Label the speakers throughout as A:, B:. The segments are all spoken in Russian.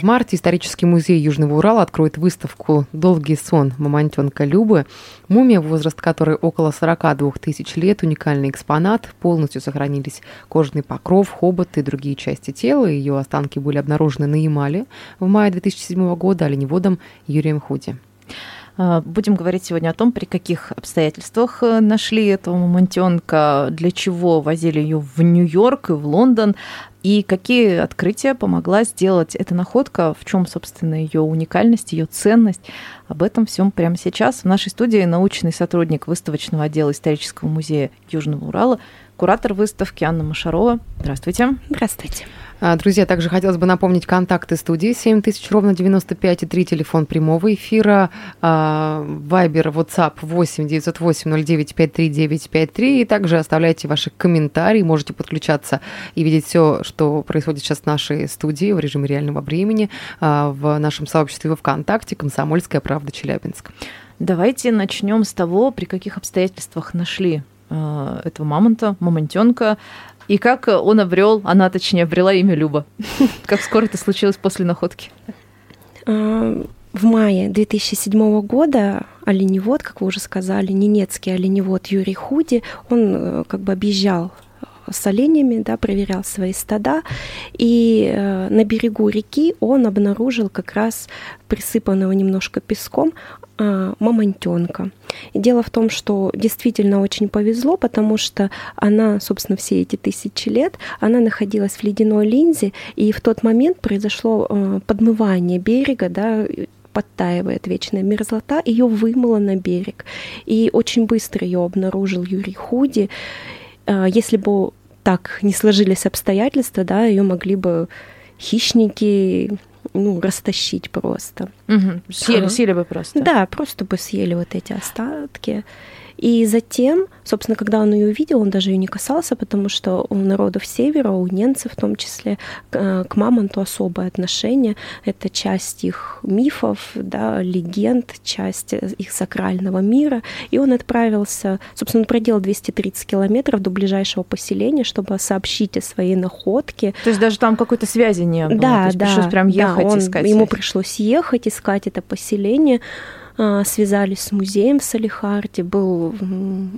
A: В марте исторический музей Южного Урала откроет выставку «Долгий сон мамонтенка Любы». Мумия, возраст которой около 42 тысяч лет, уникальный экспонат. Полностью сохранились кожный покров, хобот и другие части тела. Ее останки были обнаружены на Ямале в мае 2007 года оленеводом Юрием Худи.
B: А, Будем говорить сегодня о том, при каких обстоятельствах э, нашли этого мамонтенка, для чего возили ее в Нью-Йорк и в Лондон, и какие открытия помогла сделать эта находка, в чем, собственно, ее уникальность, ее ценность. Об этом всем прямо сейчас. В нашей студии научный сотрудник выставочного отдела исторического музея Южного Урала, куратор выставки Анна Машарова. Здравствуйте.
C: Здравствуйте.
A: А, Друзья, также хотелось бы напомнить контакты студии 7000 ровно 95 и 3 телефон прямого эфира, а, Вайбер, WhatsApp 8 908 09 53953 и также оставляйте ваши комментарии, можете подключаться и видеть все, что происходит сейчас в нашей студии в режиме реального времени а, в нашем сообществе во ВКонтакте «Комсомольская правда Челябинск».
B: Давайте начнем с того, при каких обстоятельствах нашли э, этого мамонта, мамонтенка, и как он обрел, она точнее обрела имя Люба. Как скоро это случилось после находки?
C: А, В мае 2007 года оленевод, как вы уже сказали, ненецкий оленевод Юрий Худи, он э, как бы объезжал с оленями, да, проверял свои стада, и э, на берегу реки он обнаружил как раз присыпанного немножко песком а, мамонтенка. И дело в том, что действительно очень повезло, потому что она, собственно, все эти тысячи лет, она находилась в ледяной линзе, и в тот момент произошло э, подмывание берега, да, подтаивает вечная мерзлота, ее вымыло на берег. И очень быстро ее обнаружил Юрий Худи. А, Если бы так не сложились обстоятельства, да, ее могли бы хищники ну, растащить просто.
B: Мгм. Съели, съели бы просто.
C: Да, просто бы съели вот эти остатки. И затем, собственно, когда он ее увидел, он даже ее не касался, потому что у народов севера, у немцев в том числе, к э, к мамонту особое отношение. Это часть их мифов, да, легенд, часть э, их сакрального мира. И он отправился, собственно, он проделал 230 километров до ближайшего поселения, чтобы сообщить о своей находке.
B: То есть даже там какой-то связи не было. То
C: Да,
B: есть
C: да.
B: пришлось прям
C: да,
B: ехать
C: он-
B: искать.
C: Ему пришлось ехать, искать это поселение. А, Связались с музеем в Салихарде, был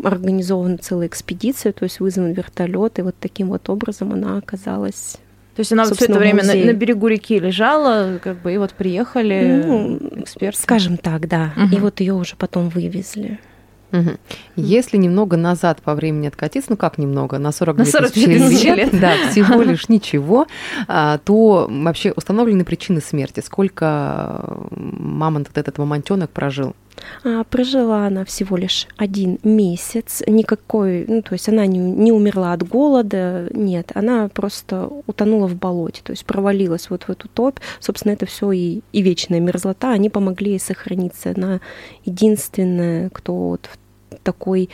C: организована целая экспедиция, то есть вызван вертолет, и вот таким вот образом она оказалась.
B: То есть она все это время на, на берегу реки лежала, как бы, и вот приехали
C: Ну,
B: эксперты.
C: Скажем так, да.
B: Мгм.
C: И вот ее уже потом вывезли.
A: Мгм. Если немного назад по времени откатиться, ну как немного, на 42
B: На 42
A: тысячи
B: тысячи
A: лет,
B: лет.
A: да, всего лишь ничего, а, то вообще установлены причины смерти. Сколько мамонт, вот этот мамонтенок прожил?
C: А, Прожила она всего лишь один месяц, никакой, ну, то есть она не, не умерла от голода, нет, она просто утонула в болоте, то есть провалилась вот в эту топь. Собственно, это все и, и вечная мерзлота, они помогли ей сохраниться. Она единственная, кто вот в такой,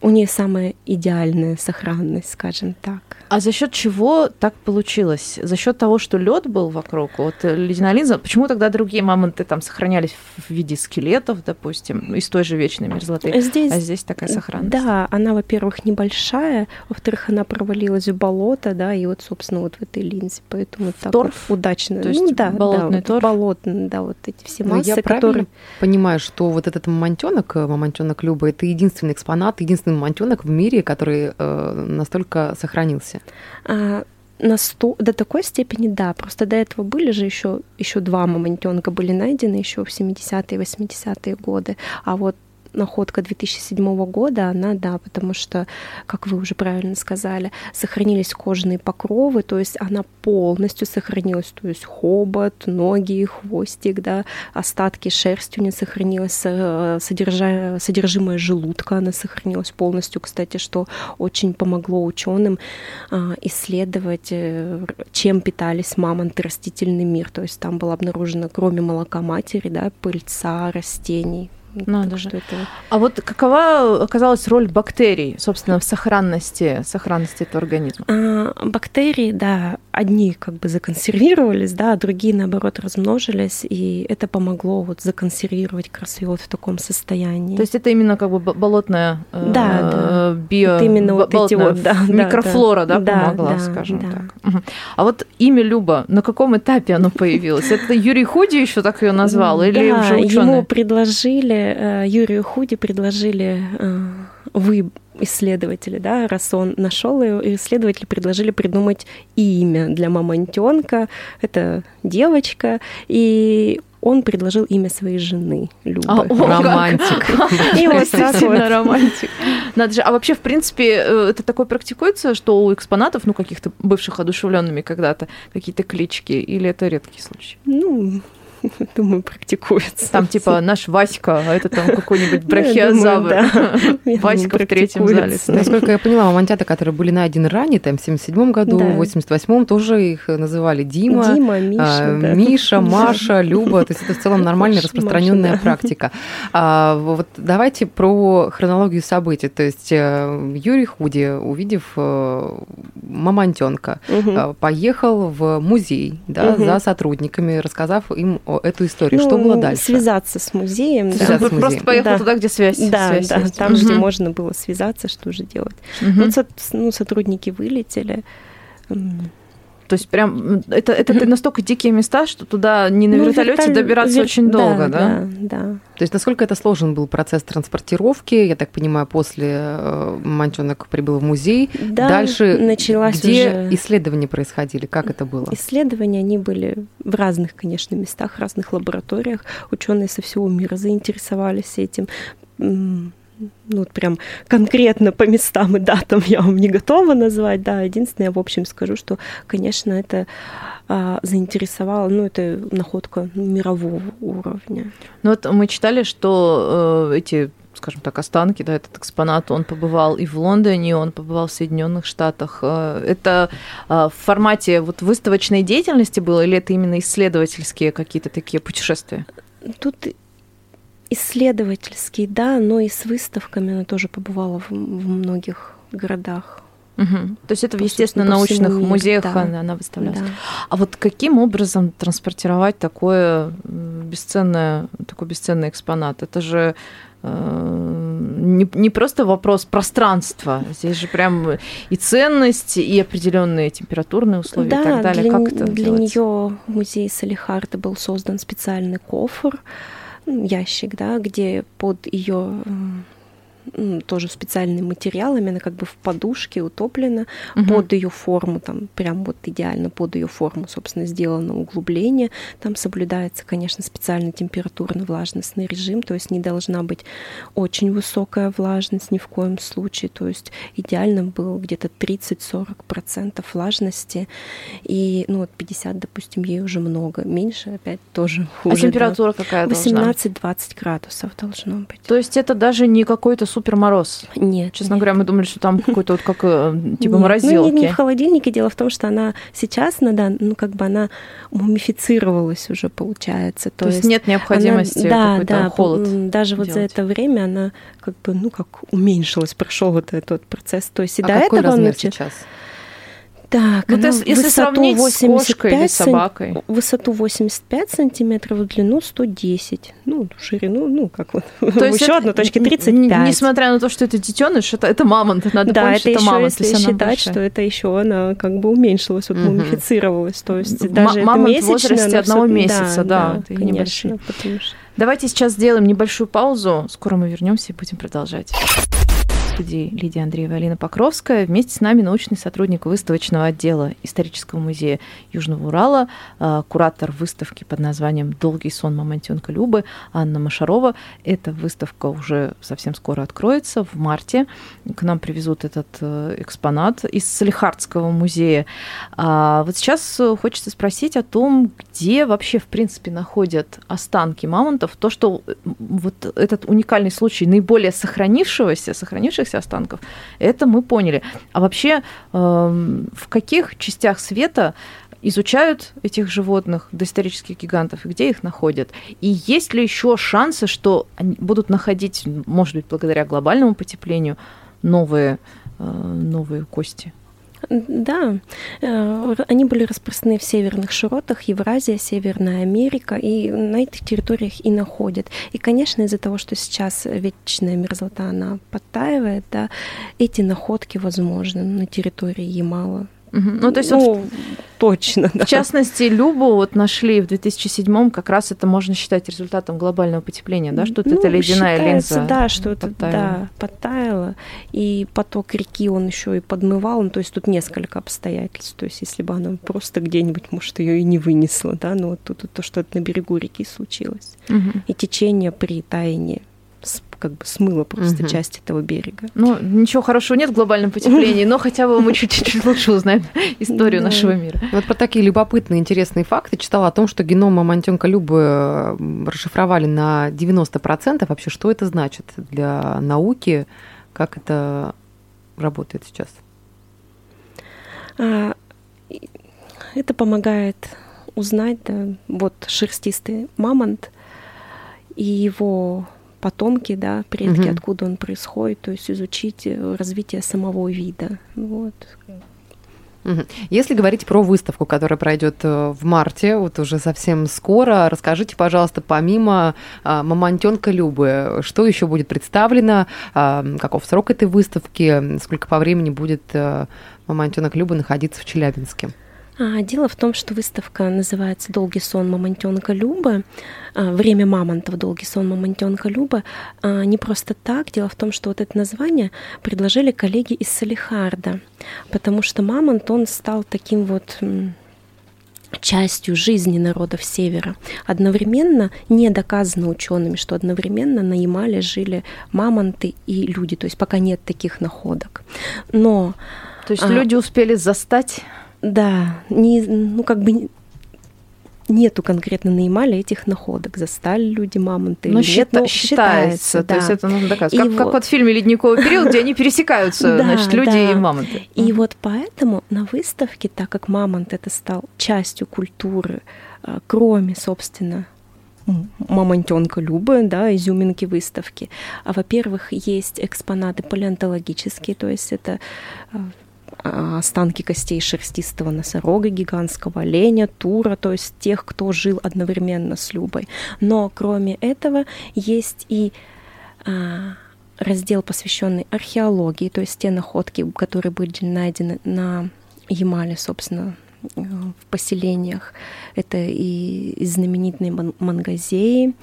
C: у нее самая идеальная сохранность, скажем так.
B: А за счет чего так получилось? За счет того, что лед был вокруг, вот э, ледяная линза. Почему тогда другие мамонты там сохранялись в виде скелетов, допустим, из той же вечной мерзлоты?
C: Здесь
B: А здесь такая сохранность.
C: Да, она, во-первых, небольшая, во-вторых, она провалилась в болото, да, и вот, собственно, вот в этой линзе, поэтому так вот
B: торф?
C: удачно.
B: То есть
C: ну да,
B: болотный
C: да, вот
B: торф?
C: болотный, да, вот эти все
A: Ну,
C: массы,
A: я правильно
C: которые...
A: понимаю, что вот этот мамонтенок, мамонтенок Люба, это единственный экспонат, единственный мамонтенок в мире, который э, настолько сохранился.
C: А, на сто... До такой степени, да. Просто до этого были же еще, еще два мамонтенка были найдены еще в 70-е и 80-е годы. А вот находка 2007 года, она, да, потому что, как вы уже правильно сказали, сохранились кожные покровы, то есть она полностью сохранилась, то есть хобот, ноги, хвостик, да, остатки шерсти у нее сохранилось, э, содержа... содержимое желудка она сохранилась полностью, кстати, что очень помогло ученым а, исследовать, э, чем питались мамонты, растительный мир. То есть там было обнаружено, кроме молока матери, да, пыльца растений.
B: Надо
C: Так
B: же.
C: это-
B: А вот какова оказалась роль бактерий, собственно, в сохранности, сохранности этого организма?
C: А, бактерии, да, одни как бы законсервировались, да, а другие, наоборот, размножились, и это помогло вот законсервировать вот в таком состоянии.
B: То есть это именно как бы болотная э,
C: Да, да.
B: био...
C: Вот именно вот эти вот, да, да,
B: микрофлора, да,
C: да.
B: помогла,
C: Да,
B: скажем
C: да.
B: так. Мгм. А вот имя Люба, на каком этапе оно появилось? Это Юрий Худи еще так ее назвал? Или
C: да,
B: уже
C: ему
B: ученые?
C: предложили, э, Юрию Худи предложили, э, вы исследователи, да, раз он нашел ее, исследователи предложили придумать имя для мамонтенка. Это девочка, и он предложил имя своей жены Любы.
B: А, о.
A: Романтик.
C: И вот
B: Действительно романтик. Надо же. А вообще, в принципе, э, это такое практикуется, что у экспонатов, ну, каких-то бывших одушевленными когда-то, какие-то клички, или это редкий случай?
C: Ну, думаю, практикуется.
B: Там типа наш Васька, а это там какой-нибудь
C: Ну,
B: брахиозавр. Васька в третьем зале.
A: Насколько я поняла, мамонтята, которые были найдены ранее, там, в 77 году, в 88-м, тоже их называли Дима,
C: Дима, Миша,
A: а. Миша. Маша, Люба. То есть это в целом нормальная распространенная практика. А, вот давайте про хронологию событий. То есть э, Юрий Худи, увидев э, мамонтенка, э, поехал в музей за сотрудниками, рассказав им о- эту историю. Что
C: Ну,
A: было дальше?
C: Связаться с музеем.
A: Связаться
C: да.
A: с музеем.
B: Просто поехал
C: Да.
B: туда, где связь.
C: Да,
B: связь
C: да,
B: есть.
C: там, где
B: Мгм.
C: можно было связаться, что же делать.
B: Мгм.
C: Вот ну, сотрудники вылетели.
B: То есть прям это, это ты настолько дикие места, что туда не на
C: Ну,
B: вертолете
C: вертоль-
B: добираться
C: вер-
B: очень долго, да?
C: Да, да.
A: То есть насколько это сложен был процесс транспортировки? Я так понимаю, после э, мамонтенок прибыл в музей.
C: Да,
A: Дальше
C: началась
A: где
C: уже
A: исследования происходили? Как это было?
C: Исследования, они были в разных, конечно, местах, разных лабораториях. Ученые со всего мира заинтересовались этим. Ну, вот прям конкретно по местам и датам я вам не готова назвать, да. Единственное, я в общем скажу, что, конечно, это а, заинтересовало, ну, это находка мирового уровня.
B: Ну вот мы читали, что э, эти скажем так, останки, да, этот экспонат, он побывал и в Лондоне, он побывал в Соединенных Штатах. Э, Это э, в формате вот выставочной деятельности было, или это именно исследовательские какие-то такие путешествия?
C: Тут исследовательский, да, но и с выставками она тоже побывала в, в многих городах.
B: Мгм. То есть это в
C: По сути,
B: естественно
C: по всему
B: научных
C: миру,
B: музеях
C: да.
B: она, она выставлялась.
C: Да.
B: А вот каким образом транспортировать такое бесценное, такой бесценный экспонат? Это же э, не, не просто вопрос пространства. Здесь же прям и ценность, и определенные температурные условия и так далее.
C: Для,
B: как это
C: для
B: делается?
C: нее музей Салихарда был создан специальный кофр, ящик, да, где под ее тоже специальными материалами, она как бы в подушке утоплена,
B: Мгм.
C: под ее форму, там прям вот идеально под ее форму, собственно, сделано углубление. Там соблюдается, конечно, специальный температурно-влажностный режим, то есть не должна быть очень высокая влажность ни в коем случае, то есть идеально был где-то 30-40% влажности, и ну вот 50, допустим, ей уже много, меньше опять тоже
B: А
C: хуже. да.
B: температура какая должна быть?
C: 18-20 градусов должно быть.
B: То есть это даже не какой-то супер мороз.
C: Нет.
B: Честно
C: нет.
B: говоря, мы думали, что там какой-то вот как э, типа
C: Нет,
B: морозилки.
C: Ну, не, не в холодильнике. Дело в том, что она сейчас, на дан- ну, как бы она мумифицировалась уже, получается.
B: То, есть, нет необходимости
C: она,
B: какой-то
C: да, да,
B: холод.
C: даже вот за
B: делать.
C: это время она как бы, ну, как уменьшилась, прошел вот этот процесс. То есть и
A: а
C: до
A: какой
C: этого
A: размер сейчас?
C: Так,
B: Вот
C: она
B: если- если
C: высоту
B: сравнить с кошкой или
C: 85 сан-
B: собакой.
C: Высоту 85 сантиметров, в длину 110. Ну, в ширину, ну, как вот,
B: То есть
C: еще
B: это
C: одной точке
B: н-
C: 35.
B: н- Несмотря на то, что это детеныш, это, это мамонт. Надо
C: да,
B: помнить,
C: это
B: это
C: еще,
B: мамонт.
C: если считать,
B: большая.
C: что это еще она как бы уменьшилась, вот
A: Мгм.
C: мумифицировалась. То есть
B: М-
C: даже это
B: мамонт в
C: месячное,
B: возрасте одного
C: всё-
B: месяца, да, это и
C: конечно,
B: небольшие.
C: потому что
B: Давайте сейчас сделаем небольшую паузу. Скоро мы вернемся и будем продолжать. Студии Лидия Андреева и Алина Покровская. Вместе с нами научный сотрудник выставочного отдела Исторического музея Южного Урала, э, куратор выставки под названием «Долгий сон мамонтенка Любы» Анна Машарова. Эта выставка уже совсем скоро откроется, в марте. К нам привезут этот э, экспонат из Салихардского музея. А вот сейчас хочется спросить о том, где вообще, в принципе, находят останки мамонтов. То, что э, вот этот уникальный случай наиболее сохранившегося, сохранившихся останков, это мы поняли. А вообще, эм, в каких частях света изучают этих животных, доисторических гигантов, и где их находят? И есть ли еще шансы, что они будут находить, может быть, благодаря глобальному потеплению, новые, э, новые кости?
C: Да, э, они были распространены в северных широтах, Евразия, Северная Америка, и на этих территориях и находят. И, конечно, из-за того, что сейчас вечная мерзлота, она подтаивает, да, эти находки возможны на территории Ямала.
B: Ну, то есть
C: ну,
B: вот
C: точно, да.
B: В частности, Любу вот нашли в 2007 как раз это можно считать результатом глобального потепления, да, что
C: Ну,
B: эта ледяная линза
C: Да, что это
B: подтаяла.
C: да, подтаяло. И поток реки он еще и подмывал. Ну, то есть тут несколько обстоятельств. То есть если бы она просто где-нибудь, может, ее и не вынесла, да, но вот тут то, что это на берегу реки случилось.
B: Мгм.
C: И течение при таянии как бы смыло просто
A: Мгм.
C: часть этого берега.
B: Ну, ничего хорошего нет в глобальном потеплении, но хотя бы мы чуть-чуть лучше узнаем историю нашего мира.
A: Вот про такие любопытные, интересные факты читала о том, что геном мамонтенка Любы расшифровали на 90%. Вообще, что это значит для науки? Как это работает сейчас?
C: А, это помогает узнать, да, вот шерстистый мамонт и его потомки, да, предки,
A: Мгм.
C: откуда он происходит, то есть изучить э, развитие самого вида. Вот.
A: Если говорить про выставку, которая пройдет э, в марте, вот уже совсем скоро, расскажите, пожалуйста, помимо а, мамонтенка Любы, что еще будет представлено, а, каков срок этой выставки, сколько по времени будет э, мамонтенок Любы находиться в Челябинске?
C: А, Дело в том, что выставка называется «Долгий сон мамонтенка Люба». Время мамонтов «Долгий сон мамонтенка Люба». Не просто так. Дело в том, что вот это название предложили коллеги из Салихарда, потому что мамонт, он стал таким вот частью жизни народов Севера. Одновременно не доказано учеными, что одновременно на Ямале жили мамонты и люди, то есть пока нет таких находок. Но
B: То есть
C: А.
B: люди успели застать
C: да, не, ну как бы не- нету конкретно на Ямале этих находок. Застали люди мамонты
B: но
C: или нет,
B: счита-
C: но
B: считается. То есть
C: да.
B: это нужно доказывать.
C: И
B: Как, как
C: вот-
B: вот в фильме «Ледниковый период», где они пересекаются,
C: Да,
B: значит, люди
C: да.
B: и мамонты.
C: И вот поэтому на выставке, так как мамонт это стал частью культуры, а, кроме, собственно, мамонтенка Любы, да, изюминки выставки. А, во-первых, есть экспонаты палеонтологические, то есть это а, останки костей шерстистого носорога, гигантского оленя, тура, то есть тех, кто жил одновременно с Любой. Но кроме этого есть и а, раздел, посвященный археологии, то есть те находки, которые были найдены на Ямале, собственно, в поселениях. Это и Ман- Мангазеи,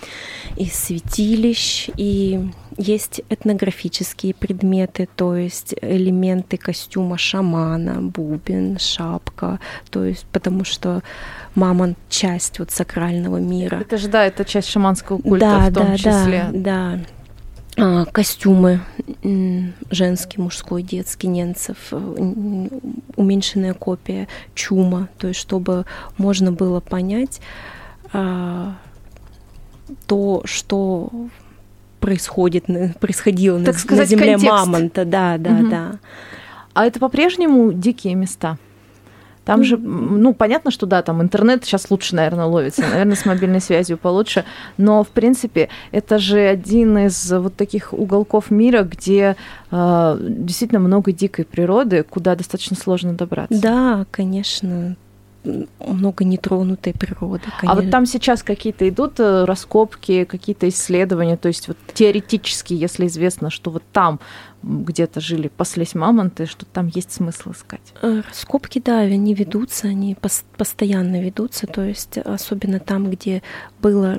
C: из святилищ, и есть этнографические предметы, то есть элементы костюма шамана, бубен, шапка, то есть потому что мамонт — часть вот сакрального мира.
B: Это же, да, это часть шаманского культа
C: Да,
B: в том
C: да,
B: числе.
C: Да, да. А, костюмы женский, мужской, детский ненцев, э, уменьшенная копия чума, то есть чтобы можно было понять а, то, что происходит, на- происходило на,
B: Так
C: на
B: сказать,
C: земле
B: контекст.
C: мамонта, да, да,
B: Мгм.
C: да.
B: А это по-прежнему дикие места? Там же, ну, понятно, что да, там интернет сейчас лучше, наверное, ловится, наверное, с мобильной связью получше, но, в принципе, это же один из вот таких уголков мира, где э, действительно много дикой природы, куда достаточно сложно добраться.
C: Да, конечно, много нетронутой природы.
B: А
C: конечно.
B: вот там сейчас какие-то идут э, раскопки, какие-то исследования, то есть вот теоретически, если известно, что вот там где-то жили, паслись мамонты, что там есть смысл искать.
C: Э, Раскопки, да, они ведутся, они пос- постоянно ведутся, то есть особенно там, где было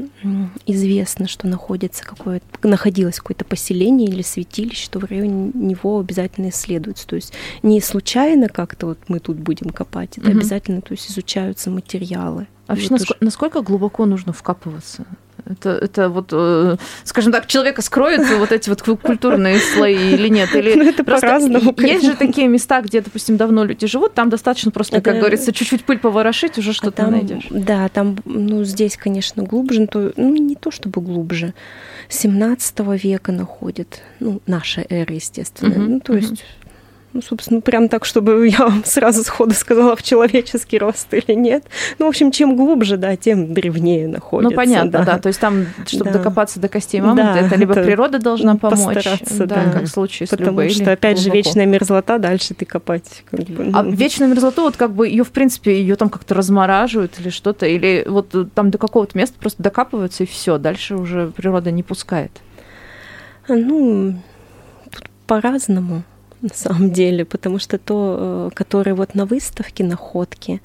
C: известно, что находится какое находилось какое-то поселение или святилище, то в районе него обязательно исследуется. То есть не случайно как-то вот мы тут будем копать, это
B: Мгм.
C: обязательно то есть изучаются материалы.
B: А вообще,
C: вот
B: наско- насколько глубоко нужно вкапываться? Это, это вот, э, скажем так, человека скроют вот эти вот ку- культурные слои или нет? Или
C: Ну, это
B: просто Есть же такие места, где, допустим, давно люди живут, там достаточно просто, как говорится, чуть-чуть пыль поворошить, уже
C: А
B: что-то
C: там,
B: найдешь.
C: Да, там, ну, здесь, конечно, глубже, но то, ну, не то чтобы глубже. 17 века находят, ну, наша эра, естественно. Ну, то есть Ну, собственно, прям так, чтобы я вам сразу сходу сказала, в человеческий рост или нет. Ну, в общем, чем глубже, да, тем древнее находится.
B: Ну, понятно, да.
C: да.
B: То есть там, чтобы
C: Да.
B: докопаться до костей мамонта,
C: Да,
B: это либо
C: это
B: природа должна помочь, да,
C: да.
B: как в случае с
C: Потому
B: любой,
C: что, опять же, вечная мерзлота, дальше ты копать как бы,
B: А
C: ну,
B: вечную мерзлоту, вот как бы ее, в принципе, ее там как-то размораживают или что-то, или вот э, там до какого-то места просто докапываются и все, дальше уже природа не пускает.
C: Ну, тут по-разному, на самом деле, потому что то, э, которые вот на выставке находки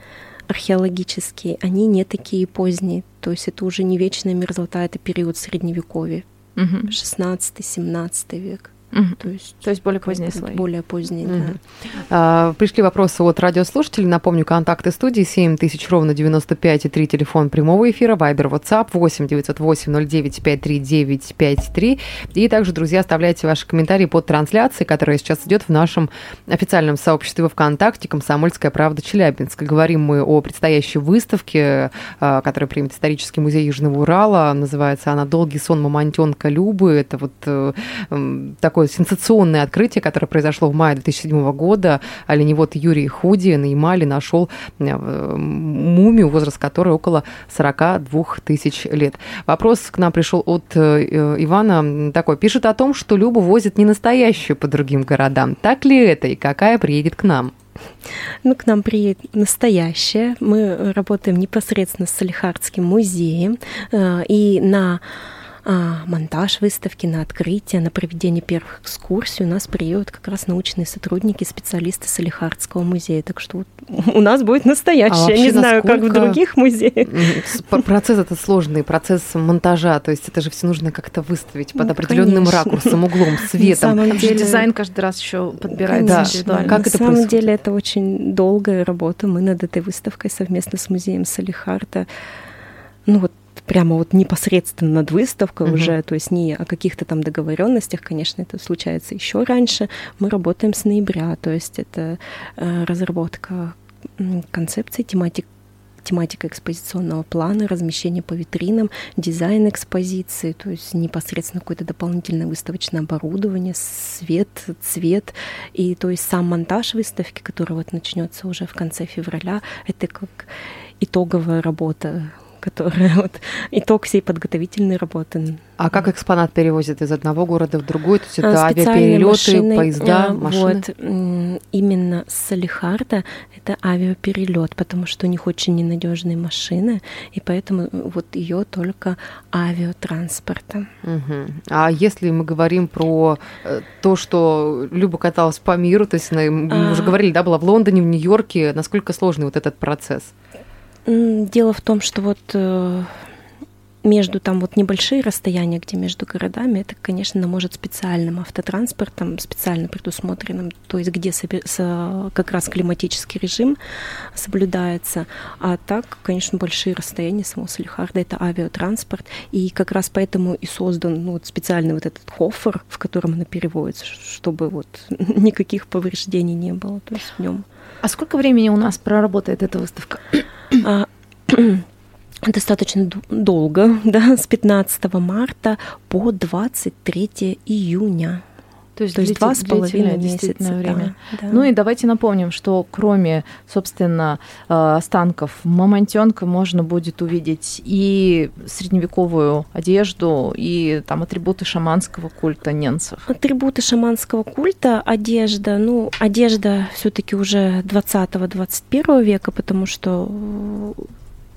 C: археологические, они не такие поздние. То есть это уже не вечная мерзлота, это период средневековья,
B: Мгм.
C: 16-17 век.
B: Мгм.
C: То есть,
B: То есть более поздние слои.
C: Более поздние, да.
A: Мгм. А, Пришли вопросы от радиослушателей. Напомню, контакты студии 7000 ровно 95 и 3 телефон прямого эфира, Вайбер, WhatsApp 8 908 09 53 953. И также, друзья, оставляйте ваши комментарии под трансляцией, которая сейчас идет в нашем официальном сообществе ВКонтакте «Комсомольская правда Челябинск». Говорим мы о предстоящей выставке, а, которая примет исторический музей Южного Урала. Называется она «Долгий сон мамонтенка Любы». Это вот э, м, такое сенсационное открытие, которое произошло в мае 2007 года. Оленевод Юрий Худи на Ямале нашел э, мумию, возраст которой около 42 тысяч лет. Вопрос к нам пришел от э, Ивана такой. Пишет о том, что Любу возят не настоящую по другим городам. Так ли это и какая приедет к нам?
C: Ну, к нам приедет настоящее. Мы работаем непосредственно с Салихардским музеем. э, И на монтаж выставки, на открытие, на проведение первых экскурсий у нас приедут как раз научные сотрудники, специалисты Салихардского музея. Так что у нас будет настоящее.
A: А
C: Я не знаю, как в других музеях.
A: Процесс это сложный, процесс монтажа, то есть это же все нужно как-то выставить под
C: Ну,
A: определенным
C: конечно.
A: ракурсом, углом, светом.
C: самом
B: Там же
C: деле-
B: дизайн каждый раз еще подбирается
A: Да. Как
C: На
A: это
C: самом
A: происходит?
C: деле это очень долгая работа. Мы над этой выставкой совместно с музеем Салихарда, ну вот прямо вот непосредственно над выставкой
A: Мгм.
C: уже, то есть не о каких-то там договоренностях, конечно, это случается еще раньше. Мы работаем с ноября, то есть это э, разработка концепции, тематик тематика экспозиционного плана, размещение по витринам, дизайн экспозиции, то есть непосредственно какое-то дополнительное выставочное оборудование, свет, цвет, и то есть сам монтаж выставки, который вот начнется уже в конце февраля, это как итоговая работа которая вот итог всей подготовительной работы.
A: А как экспонат перевозят из одного города в другой? То есть это
C: А,
A: авиаперелеты,
C: машины,
A: поезда,
C: а,
A: машины?
C: Вот, именно с Салихарда это авиаперелет, потому что у них очень ненадежные машины, и поэтому вот ее только авиатранспорта.
A: Мгм. А если мы говорим про э, то, что Люба каталась по миру, то есть мы
C: А.
A: уже говорили, да, была в Лондоне, в Нью-Йорке, насколько сложный вот этот процесс?
C: Дело в том, что вот э, между там вот небольшие расстояния, где между городами, это, конечно, может специальным автотранспортом, специально предусмотренным, то есть где как раз климатический режим соблюдается. А так, конечно, большие расстояния самого Салихарда это авиатранспорт, и как раз поэтому и создан ну, вот специальный вот этот хофер, в котором она переводится, чтобы вот никаких повреждений не было, то есть в нем
B: А сколько времени у нас проработает эта выставка?
C: А, достаточно долго, да, с 15 марта по 23 июня.
B: То есть,
C: То есть два с половиной
B: длительное
C: месяца.
B: действительно время.
C: да, да.
B: Ну и давайте напомним, что кроме, собственно, э, останков мамонтенка можно будет увидеть и средневековую одежду, и там атрибуты шаманского культа ненцев.
C: Атрибуты шаманского культа, одежда, ну, одежда все-таки уже 20-21 века, потому что э,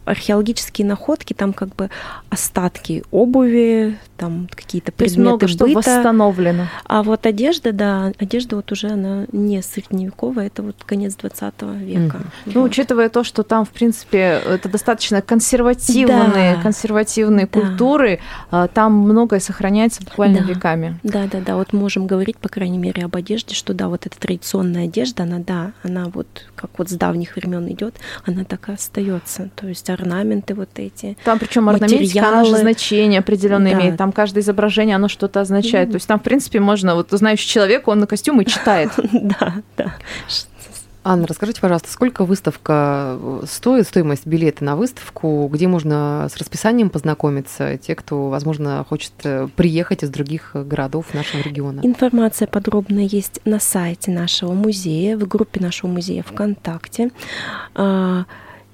C: археологические находки, там как бы остатки обуви, там какие-то предметы
B: много что
C: быта.
B: восстановлено.
C: А вот одежда, да, одежда вот уже она не средневековая, это вот конец 20 века.
B: Ну,
C: Вот.
B: учитывая то, что там, в принципе, это достаточно консервативные,
C: Да.
B: консервативные
C: Да.
B: культуры, а, там многое сохраняется буквально
C: Да.
B: веками.
C: Да, да, да. Вот можем говорить, по крайней мере, об одежде, что да, вот эта традиционная одежда, она, да, она вот как вот с давних времен идет, она так и остается. То есть орнаменты вот эти.
B: Там причем орнаментика, она же
C: Материалы.
B: значение определенное
C: Да.
B: имеет. Там каждое изображение, оно что-то означает.
C: Мгм.
B: То есть там, в принципе, можно, вот знающий человек, он на костюм и читает.
C: Да, да.
A: Анна, расскажите, пожалуйста, сколько выставка э, стоит, стоимость билета на выставку, где можно с расписанием познакомиться, те, кто, возможно, хочет э, приехать из других городов нашего региона?
C: Информация подробная есть на сайте нашего музея, в группе нашего музея ВКонтакте.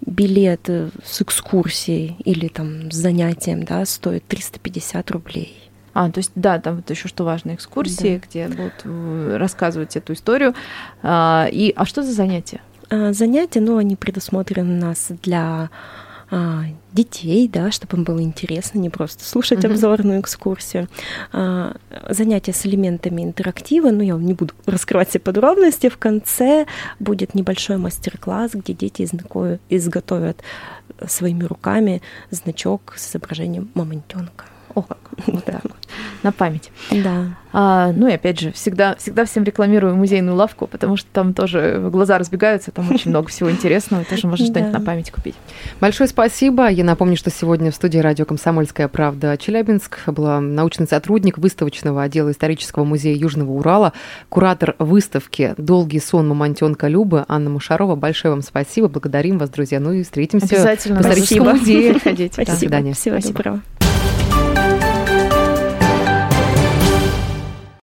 C: Билет с экскурсией или там с занятием да, стоит 350 рублей.
B: А, то есть, да, там вот еще что важно, экскурсии, да. где будут э, рассказывать эту историю. А, и, а что за занятия?
C: А, занятия, ну, они предусмотрены у нас для а, детей, да, чтобы им было интересно, не просто слушать mm-hmm. обзорную экскурсию. А, занятия с элементами интерактива, ну, я не буду раскрывать все подробности. В конце будет небольшой мастер-класс, где дети изготовят своими руками значок с изображением мамонтенка.
B: О, как. Вот так. На память.
C: Да.
B: А, ну и опять же, всегда, всегда всем рекламирую музейную лавку, потому что там тоже глаза разбегаются, там очень много всего интересного, тоже можно что-нибудь на память купить.
A: Большое спасибо. Я напомню, что сегодня в студии радио «Комсомольская правда» Челябинск была научный сотрудник выставочного отдела исторического музея Южного Урала, куратор выставки «Долгий сон мамонтенка Любы» Анна Мушарова. Большое вам спасибо. Благодарим вас, друзья. Ну и встретимся
B: Обязательно.
A: в историческом музее.
C: До свидания. Всего доброго.